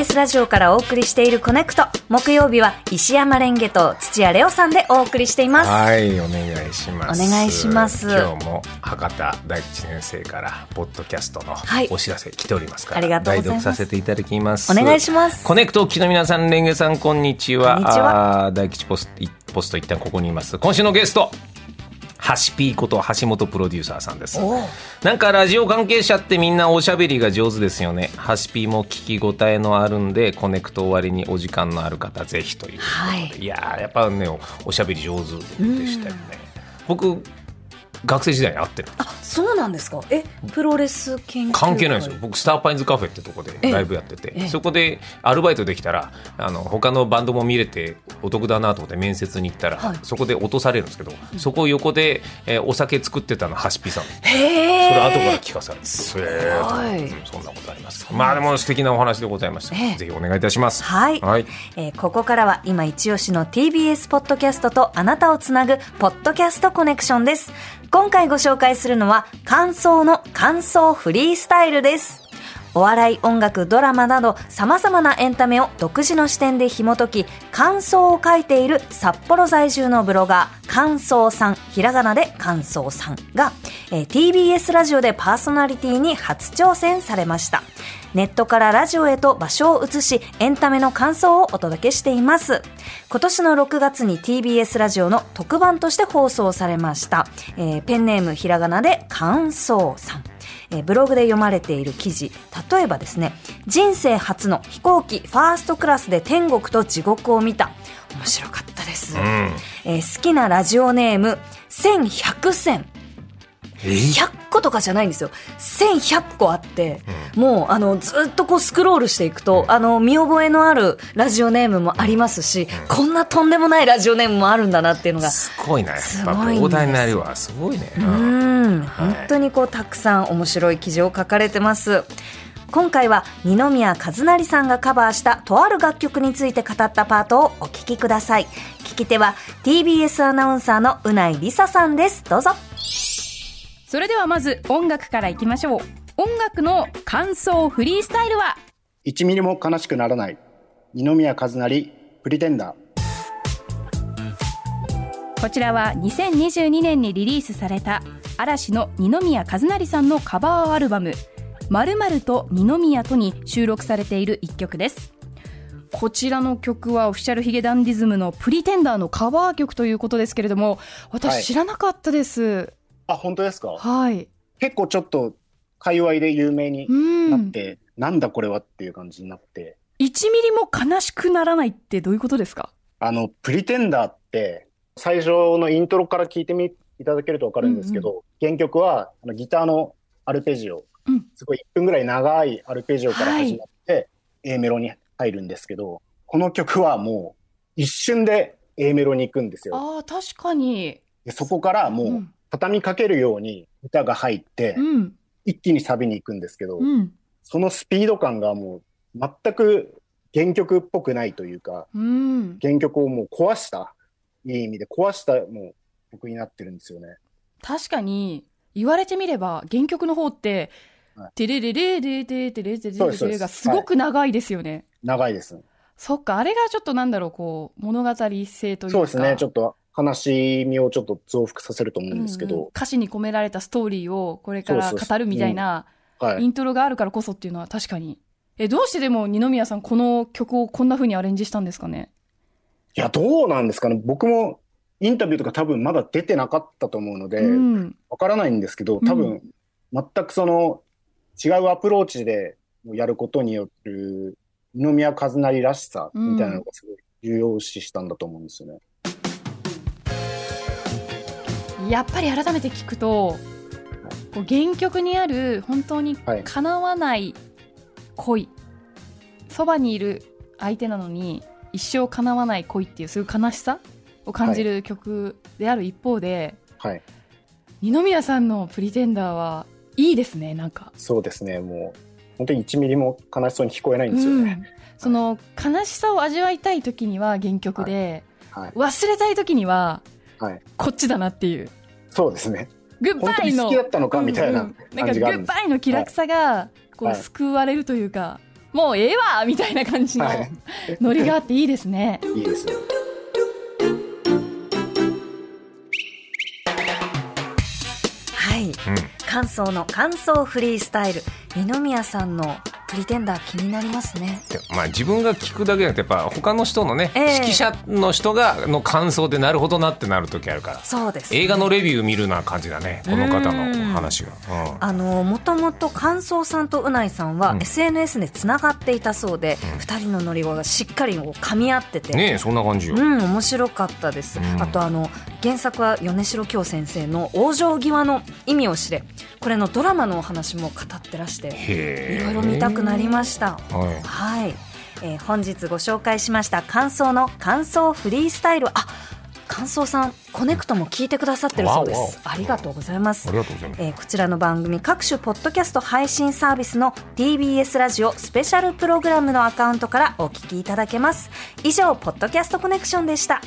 TBS ラジオからお送りしているコネクト。木曜日は石山蓮華と土屋礼央さんでお送りしています。はいお願いします。お願いします。今日も博多大吉先生からポッドキャストのはい。お知らせ来ておりますから、ありがとうございます。代読させていただきます。お願いします。コネクトお聞きの皆さん蓮華さんこんにちは。こんにちは。大吉ポッドキャスト一旦ここにいます。今週のゲストハシピーこと橋本プロデューサーさんです。なんかラジオ関係者ってみんなおしゃべりが上手ですよね。ハシピーも聞き応えのあるんでコネクト終わりにお時間のある方ぜひということで、はい。い、やーやっぱねおおしゃべり上手でしたよね。僕学生時代に会ってる。あそうなんですか。えプロレス研究会。関係ないですよ。僕スターパインズカフェってとこでライブやってて。ええ。そこでアルバイトできたらあの他のバンドも見れてお得だなと思って面接に行ったら、はい。そこで落とされるんですけど、そこ横で、えーお酒作ってたのはしぴさん。そへえ。れ後から聞かされてすへごいそんなことあります。まあでも素敵なお話でございました、ええ。ぜひお願いいたします。はい、はい。えーここからは今一押しの TBS ポッドキャストとあなたをつなぐポッドキャストコネクションです今回ご紹介するのは感想の感想フリースタイルです。お笑い、音楽、ドラマなど様々なエンタメを独自の視点で紐解き、感想を書いている札幌在住のブロガー、感想さん、ひらがなで感想さんが、えー TBS ラジオでパーソナリティに初挑戦されました。ネットからラジオへと場所を移し、エンタメの感想をお届けしています。今年の6月に TBS ラジオの特番として放送されました。えーペンネームひらがなで感想さん。えーブログで読まれている記事。例えばですね人生初の飛行機ファーストクラスで天国と地獄を見た。面白かったです、うん。えー好きなラジオネーム1100選。え？100個とかじゃないんですよ。1100個あって、もうあのずっとこうスクロールしていくと、あの見覚えのあるラジオネームもありますし、こんなとんでもないラジオネームもあるんだなっていうのがすごいなやっすぱごいんです膨大になるわすごいね、ううんん、本当にこうたくさん面白い記事を書かれてます。今回は二宮和也さんがカバーしたとある楽曲について語ったパートをお聞きください。聞き手は TBS アナウンサーのうないりささんです。どうぞ。それではまず音楽からいきましょう音楽の感想フリースタイルは？1ミリも悲しくならない。二宮和也プリテンダー。こちらは2022年にリリースされた嵐の二宮和也さんのカバーアルバム「まると二宮と」に収録されている一曲です。こちらの曲はオフィシャルヒゲダンディズムの「プリテンダー」のカバー曲ということですけれどもはい。私知らなかったです。あ本当ですか？はい、結構ちょっと界隈で有名にうなんって、なんだこれはっていう感じになって。1ミリも悲しくならないってどういうことですか？あのプリテンダーって最初のイントロから聞いてみいただけると分かるんですけど、原曲はあのギターのアルペジオ、うん。すごい1分ぐらい長いアルペジオから始まって、A メロに入るんですけどこの曲はもう一瞬で A メロに行くんですよ。ああ確かに。でそこからもううん。畳みかけるように歌が入って、うん一気にサビに行くんですけど、うんそのスピード感がもう全く原曲っぽくないというか、うん原曲をもう壊した、いい意味で壊したもう曲になってるんですよね。確かに言われてみれば原曲の方ってはい「テレレレレテテレテレテレがすごく長いですよね。長いです。そっかあれがちょっとなんだろうこう物語性というかそうですね。ちょっと悲しみをちょっと増幅させると思うんですけど、うんうん。歌詞に込められたストーリーをこれから語るみたいなはい。イントロがあるからこそっていうのは確かに。えどうしてでも二宮さんこの曲をこんな風にアレンジしたんですかね？いや、どうなんですかね。僕もインタビューとか多分まだ出てなかったと思うので、うん。わからないんですけど、多う分全くその違うアプローチでやることによる二宮和也らしさみたいなのがすごい重要視したんだと思うんですよね。やっぱり改めて聞くとこう原曲にある本当にはい叶わない恋、そばにいる相手なのに一生叶わない恋っていうそういう悲しさを感じる曲である一方で、はい。二宮さんの「プリテンダー」はいいですねなんか、そうですね。もう本当に1ミリも悲しそうに聞こえないんですよね。うんその悲しさを味わいたい時には原曲で、はい。忘れたい時にははい。こっちだなっていうそうですね。グッ本当にバイの好きだったのかみたいなうんうんなんかグ感じがあるんです。ッバイの気楽さがこうはい救われるというか、もうええわみたいな感じのはい ノリがあっていいですね。いいですよ。はい。うん感想の感想フリースタイル。二宮さんのプリテンダー気になりますね。でまあ自分が聞くだけじゃなくてやっぱ他の人のね、ええ。指揮者の人がの感想でなるほどなってなる時あるからそうです、映画のレビュー見るな感じだねこの方の話が、うん。あのもともと感想さんとうないさんはうん。SNS でつながっていたそうで、二人のノリがしっかり噛み合ってて、ねえそんな感じよ、うん、面白かったです。うん。あとあの原作は米城京先生の往生際の意味を知れ。これのドラマのお話も語ってらして、いろいろ見たくなりました。はいはい、えー本日ご紹介しました感想の感想フリースタイル。あ、感想さんコネクトも聞いてくださってるそうです。ありがとうございますあえーこちらの番組各種ポッドキャスト配信サービスの TBS ラジオスペシャルプログラムのアカウントからお聞きいただけます以上ポッドキャストコネクションでした